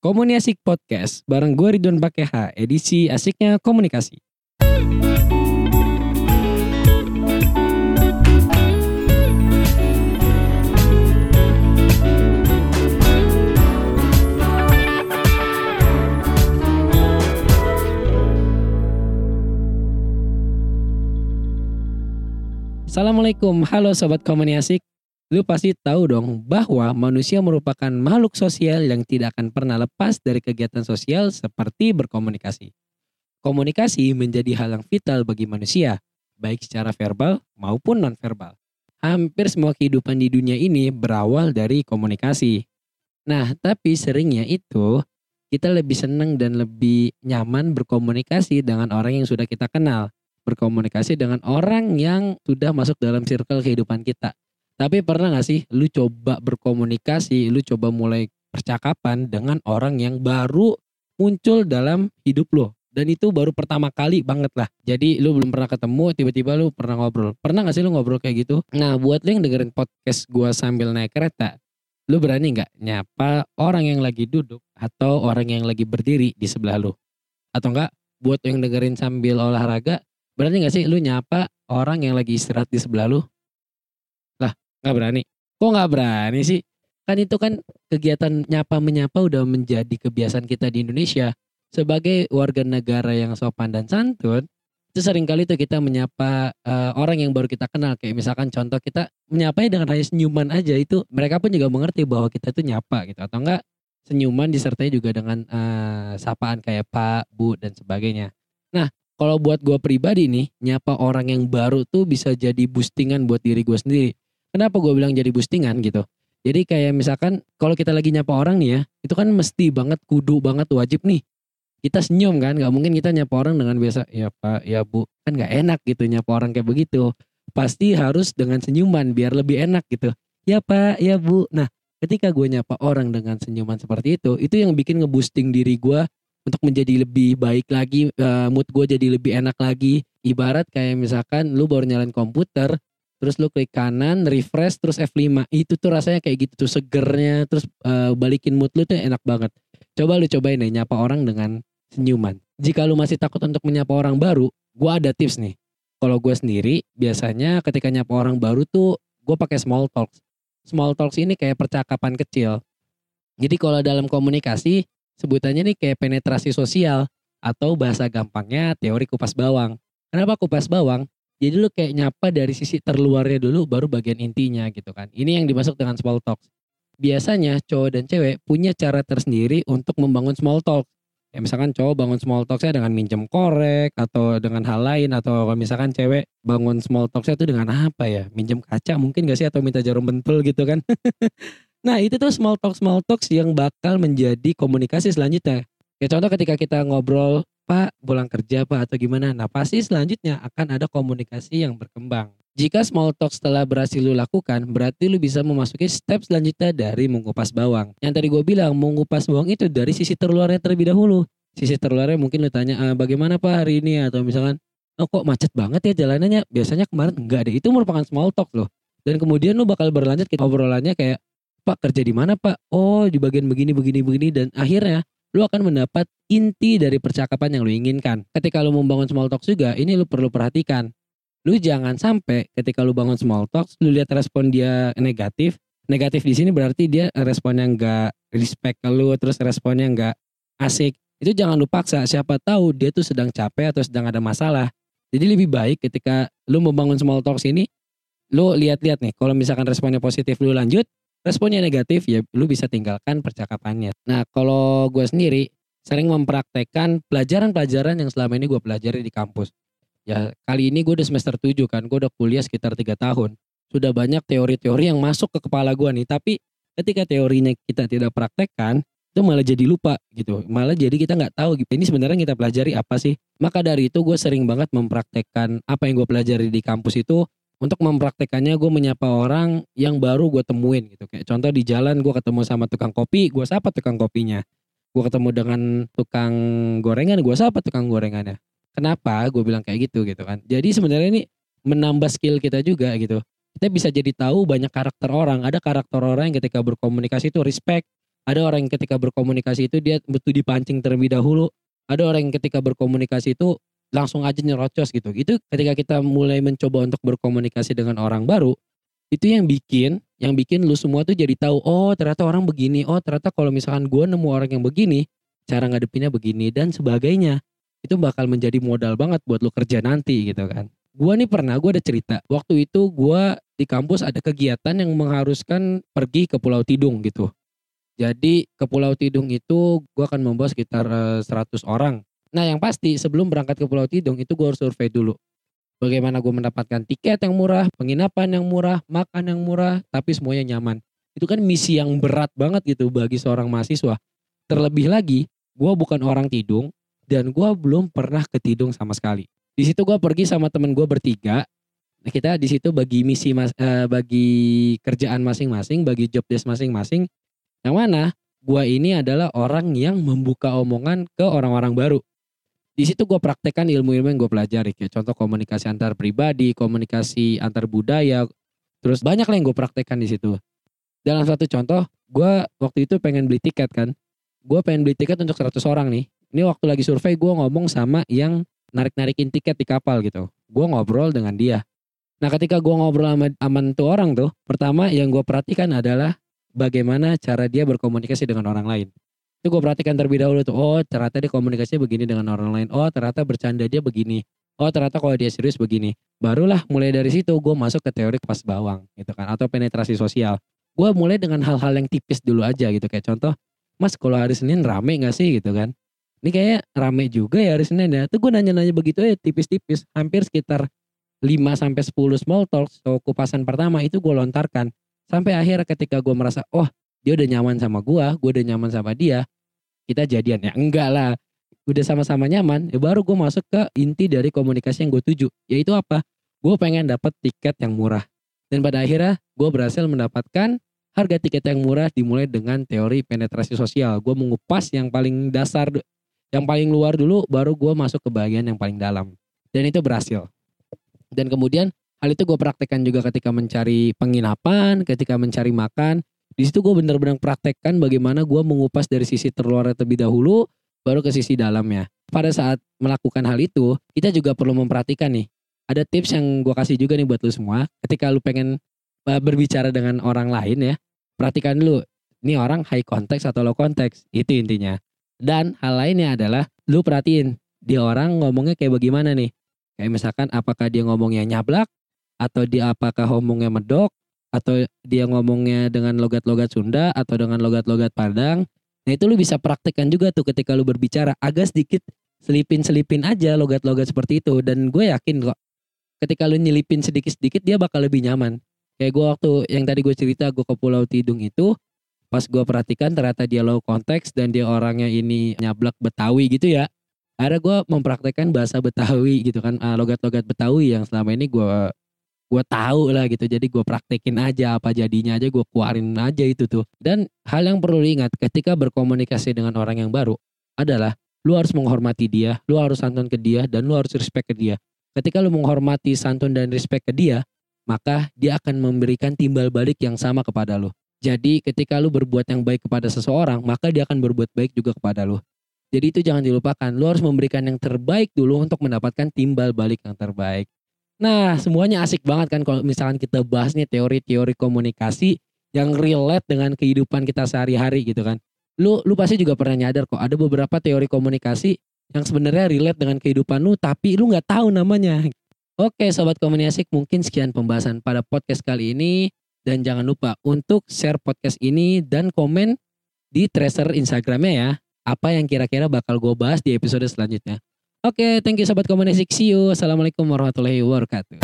Komunikasi Podcast bareng gue Ridwan Pakeha, edisi asiknya komunikasi. Assalamualaikum, halo sobat komunikasi. Lu pasti tahu dong bahwa manusia merupakan makhluk sosial yang tidak akan pernah lepas dari kegiatan sosial seperti berkomunikasi. Komunikasi menjadi hal yang vital bagi manusia, baik secara verbal maupun nonverbal. Hampir semua kehidupan di dunia ini berawal dari komunikasi. Nah, tapi seringnya itu kita lebih senang dan lebih nyaman berkomunikasi dengan orang yang sudah kita kenal. Berkomunikasi dengan orang yang sudah masuk dalam circle kehidupan kita tapi pernah gak sih lu coba berkomunikasi, lu coba mulai percakapan dengan orang yang baru muncul dalam hidup lo. Dan itu baru pertama kali banget lah. Jadi lu belum pernah ketemu, tiba-tiba lu pernah ngobrol. Pernah gak sih lu ngobrol kayak gitu? Nah buat lu yang dengerin podcast gua sambil naik kereta, lu berani gak nyapa orang yang lagi duduk atau orang yang lagi berdiri di sebelah lu? Atau enggak buat yang dengerin sambil olahraga, berani gak sih lu nyapa orang yang lagi istirahat di sebelah lu? Nggak berani. Kok nggak berani sih? Kan itu kan kegiatan nyapa menyapa udah menjadi kebiasaan kita di Indonesia. Sebagai warga negara yang sopan dan santun, itu sering kali tuh kita menyapa uh, orang yang baru kita kenal. Kayak misalkan contoh kita menyapanya dengan hanya senyuman aja itu mereka pun juga mengerti bahwa kita itu nyapa gitu. Atau enggak senyuman disertai juga dengan uh, sapaan kayak Pak, Bu dan sebagainya. Nah, kalau buat gue pribadi nih, nyapa orang yang baru tuh bisa jadi boostingan buat diri gue sendiri. Kenapa gue bilang jadi boostingan gitu? Jadi kayak misalkan kalau kita lagi nyapa orang nih ya, itu kan mesti banget kudu banget wajib nih. Kita senyum kan, nggak mungkin kita nyapa orang dengan biasa ya pak, ya bu, kan nggak enak gitu nyapa orang kayak begitu. Pasti harus dengan senyuman biar lebih enak gitu. Ya pak, ya bu. Nah ketika gue nyapa orang dengan senyuman seperti itu, itu yang bikin ngeboosting diri gue untuk menjadi lebih baik lagi, uh, mood gue jadi lebih enak lagi. Ibarat kayak misalkan lu baru nyalain komputer, terus lu klik kanan refresh terus F5 itu tuh rasanya kayak gitu tuh segernya terus uh, balikin mood lu tuh enak banget. Coba lu cobain deh nyapa orang dengan senyuman. Jika lu masih takut untuk menyapa orang baru gua ada tips nih. Kalau gue sendiri biasanya ketika nyapa orang baru tuh gue pakai small talks. Small talks ini kayak percakapan kecil. Jadi kalau dalam komunikasi sebutannya nih kayak penetrasi sosial atau bahasa gampangnya teori kupas bawang. Kenapa kupas bawang jadi lu kayak nyapa dari sisi terluarnya dulu baru bagian intinya gitu kan. Ini yang dimasuk dengan small talk. Biasanya cowok dan cewek punya cara tersendiri untuk membangun small talk. Ya misalkan cowok bangun small talk-nya dengan minjem korek atau dengan hal lain atau misalkan cewek bangun small talk-nya itu dengan apa ya? Minjem kaca mungkin gak sih atau minta jarum bentul gitu kan. nah itu tuh small talk small talks yang bakal menjadi komunikasi selanjutnya. Ya contoh ketika kita ngobrol Pak pulang kerja Pak atau gimana. Nah pasti selanjutnya akan ada komunikasi yang berkembang. Jika small talk setelah berhasil lu lakukan, berarti lu bisa memasuki step selanjutnya dari mengupas bawang. Yang tadi gue bilang, mengupas bawang itu dari sisi terluarnya terlebih dahulu. Sisi terluarnya mungkin lu tanya, ah, bagaimana Pak hari ini? Atau misalkan, oh kok macet banget ya jalanannya? Biasanya kemarin enggak deh, itu merupakan small talk loh. Dan kemudian lu bakal berlanjut ke obrolannya kayak, Pak kerja di mana Pak? Oh di bagian begini, begini, begini. Dan akhirnya lu akan mendapat inti dari percakapan yang lu inginkan. Ketika lu membangun small talk juga, ini lu perlu perhatikan. Lu jangan sampai ketika lu bangun small talk, lu lihat respon dia negatif. Negatif di sini berarti dia responnya nggak respect ke lu, terus responnya nggak asik. Itu jangan lu paksa, siapa tahu dia tuh sedang capek atau sedang ada masalah. Jadi lebih baik ketika lu membangun small talk ini, lu lihat-lihat nih, kalau misalkan responnya positif lu lanjut, responnya negatif ya lu bisa tinggalkan percakapannya. Nah kalau gue sendiri sering mempraktekkan pelajaran-pelajaran yang selama ini gue pelajari di kampus. Ya kali ini gue udah semester 7 kan, gue udah kuliah sekitar tiga tahun. Sudah banyak teori-teori yang masuk ke kepala gue nih, tapi ketika teorinya kita tidak praktekkan, itu malah jadi lupa gitu. Malah jadi kita nggak tahu gitu. Ini sebenarnya kita pelajari apa sih? Maka dari itu gue sering banget mempraktekkan apa yang gue pelajari di kampus itu untuk mempraktekannya gue menyapa orang yang baru gue temuin gitu. Kayak contoh di jalan gue ketemu sama tukang kopi gue sapa tukang kopinya. Gue ketemu dengan tukang gorengan gue sapa tukang gorengannya. Kenapa gue bilang kayak gitu gitu kan? Jadi sebenarnya ini menambah skill kita juga gitu. Kita bisa jadi tahu banyak karakter orang. Ada karakter orang yang ketika berkomunikasi itu respect. Ada orang yang ketika berkomunikasi itu dia betul dipancing terlebih dahulu. Ada orang yang ketika berkomunikasi itu langsung aja nyerocos gitu. Itu ketika kita mulai mencoba untuk berkomunikasi dengan orang baru, itu yang bikin, yang bikin lu semua tuh jadi tahu, oh ternyata orang begini, oh ternyata kalau misalkan gue nemu orang yang begini, cara ngadepinnya begini dan sebagainya. Itu bakal menjadi modal banget buat lu kerja nanti gitu kan. Gua nih pernah, gue ada cerita. Waktu itu gue di kampus ada kegiatan yang mengharuskan pergi ke Pulau Tidung gitu. Jadi ke Pulau Tidung itu gue akan membawa sekitar 100 eh, orang. Nah yang pasti sebelum berangkat ke Pulau Tidung itu gue harus survei dulu. Bagaimana gue mendapatkan tiket yang murah, penginapan yang murah, makan yang murah, tapi semuanya nyaman. Itu kan misi yang berat banget gitu bagi seorang mahasiswa. Terlebih lagi, gue bukan orang Tidung dan gue belum pernah ke Tidung sama sekali. Di situ gue pergi sama temen gue bertiga. Nah, kita di situ bagi misi mas, uh, bagi kerjaan masing-masing, bagi job desk masing-masing yang mana gue ini adalah orang yang membuka omongan ke orang-orang baru. Di situ gue praktekkan ilmu-ilmu yang gue pelajari. Kayak contoh komunikasi antar pribadi, komunikasi antar budaya. Terus banyak lah yang gue praktekkan di situ. Dalam satu contoh, gue waktu itu pengen beli tiket kan. Gue pengen beli tiket untuk 100 orang nih. Ini waktu lagi survei gue ngomong sama yang narik-narikin tiket di kapal gitu. Gue ngobrol dengan dia. Nah ketika gue ngobrol sama aman tuh orang tuh, pertama yang gue perhatikan adalah bagaimana cara dia berkomunikasi dengan orang lain. Itu gue perhatikan terlebih dahulu tuh, oh ternyata dia komunikasinya begini dengan orang lain. Oh ternyata bercanda dia begini. Oh ternyata kalau dia serius begini. Barulah mulai dari situ gue masuk ke teori pas bawang gitu kan. Atau penetrasi sosial. Gue mulai dengan hal-hal yang tipis dulu aja gitu. Kayak contoh, mas kalau hari Senin rame gak sih gitu kan. Ini kayak rame juga ya hari Senin ya. Tuh gue nanya-nanya begitu ya tipis-tipis. Hampir sekitar 5 sampai 10 small talk. So kupasan pertama itu gue lontarkan Sampai akhir ketika gue merasa, oh dia udah nyaman sama gue, gue udah nyaman sama dia, kita jadian ya enggak lah. Udah sama-sama nyaman, ya baru gue masuk ke inti dari komunikasi yang gue tuju. Yaitu apa? Gue pengen dapat tiket yang murah. Dan pada akhirnya gue berhasil mendapatkan harga tiket yang murah dimulai dengan teori penetrasi sosial. Gue mengupas yang paling dasar, yang paling luar dulu, baru gue masuk ke bagian yang paling dalam. Dan itu berhasil. Dan kemudian Hal itu gue praktekkan juga ketika mencari penginapan, ketika mencari makan. Di situ gue benar-benar praktekkan bagaimana gue mengupas dari sisi terluar terlebih dahulu, baru ke sisi dalamnya. Pada saat melakukan hal itu, kita juga perlu memperhatikan nih. Ada tips yang gue kasih juga nih buat lu semua. Ketika lu pengen uh, berbicara dengan orang lain ya, perhatikan dulu. Ini orang high context atau low context. Itu intinya. Dan hal lainnya adalah lu perhatiin dia orang ngomongnya kayak bagaimana nih. Kayak misalkan apakah dia ngomongnya nyablak atau dia apakah ngomongnya medok atau dia ngomongnya dengan logat-logat Sunda atau dengan logat-logat Padang. Nah itu lu bisa praktekkan juga tuh ketika lu berbicara agak sedikit selipin-selipin aja logat-logat seperti itu dan gue yakin kok ketika lu nyelipin sedikit-sedikit dia bakal lebih nyaman. Kayak gue waktu yang tadi gue cerita gue ke Pulau Tidung itu pas gue perhatikan ternyata dia low konteks dan dia orangnya ini nyablak Betawi gitu ya. Ada gue mempraktekkan bahasa Betawi gitu kan, ah, logat-logat Betawi yang selama ini gue gue tahu lah gitu jadi gue praktekin aja apa jadinya aja gue keluarin aja itu tuh. Dan hal yang perlu diingat ketika berkomunikasi dengan orang yang baru adalah lu harus menghormati dia lu harus santun ke dia dan lu harus respect ke dia. Ketika lu menghormati santun dan respect ke dia maka dia akan memberikan timbal balik yang sama kepada lu. Jadi ketika lu berbuat yang baik kepada seseorang maka dia akan berbuat baik juga kepada lu. Jadi itu jangan dilupakan. Lu harus memberikan yang terbaik dulu untuk mendapatkan timbal balik yang terbaik Nah, semuanya asik banget kan kalau misalkan kita bahas nih teori-teori komunikasi yang relate dengan kehidupan kita sehari-hari gitu kan. Lu lu pasti juga pernah nyadar kok ada beberapa teori komunikasi yang sebenarnya relate dengan kehidupan lu tapi lu nggak tahu namanya. Oke, sobat komunikasi mungkin sekian pembahasan pada podcast kali ini dan jangan lupa untuk share podcast ini dan komen di tracer Instagramnya ya. Apa yang kira-kira bakal gue bahas di episode selanjutnya. Oke, okay, thank you sobat komunikasi. See you. Assalamualaikum warahmatullahi wabarakatuh.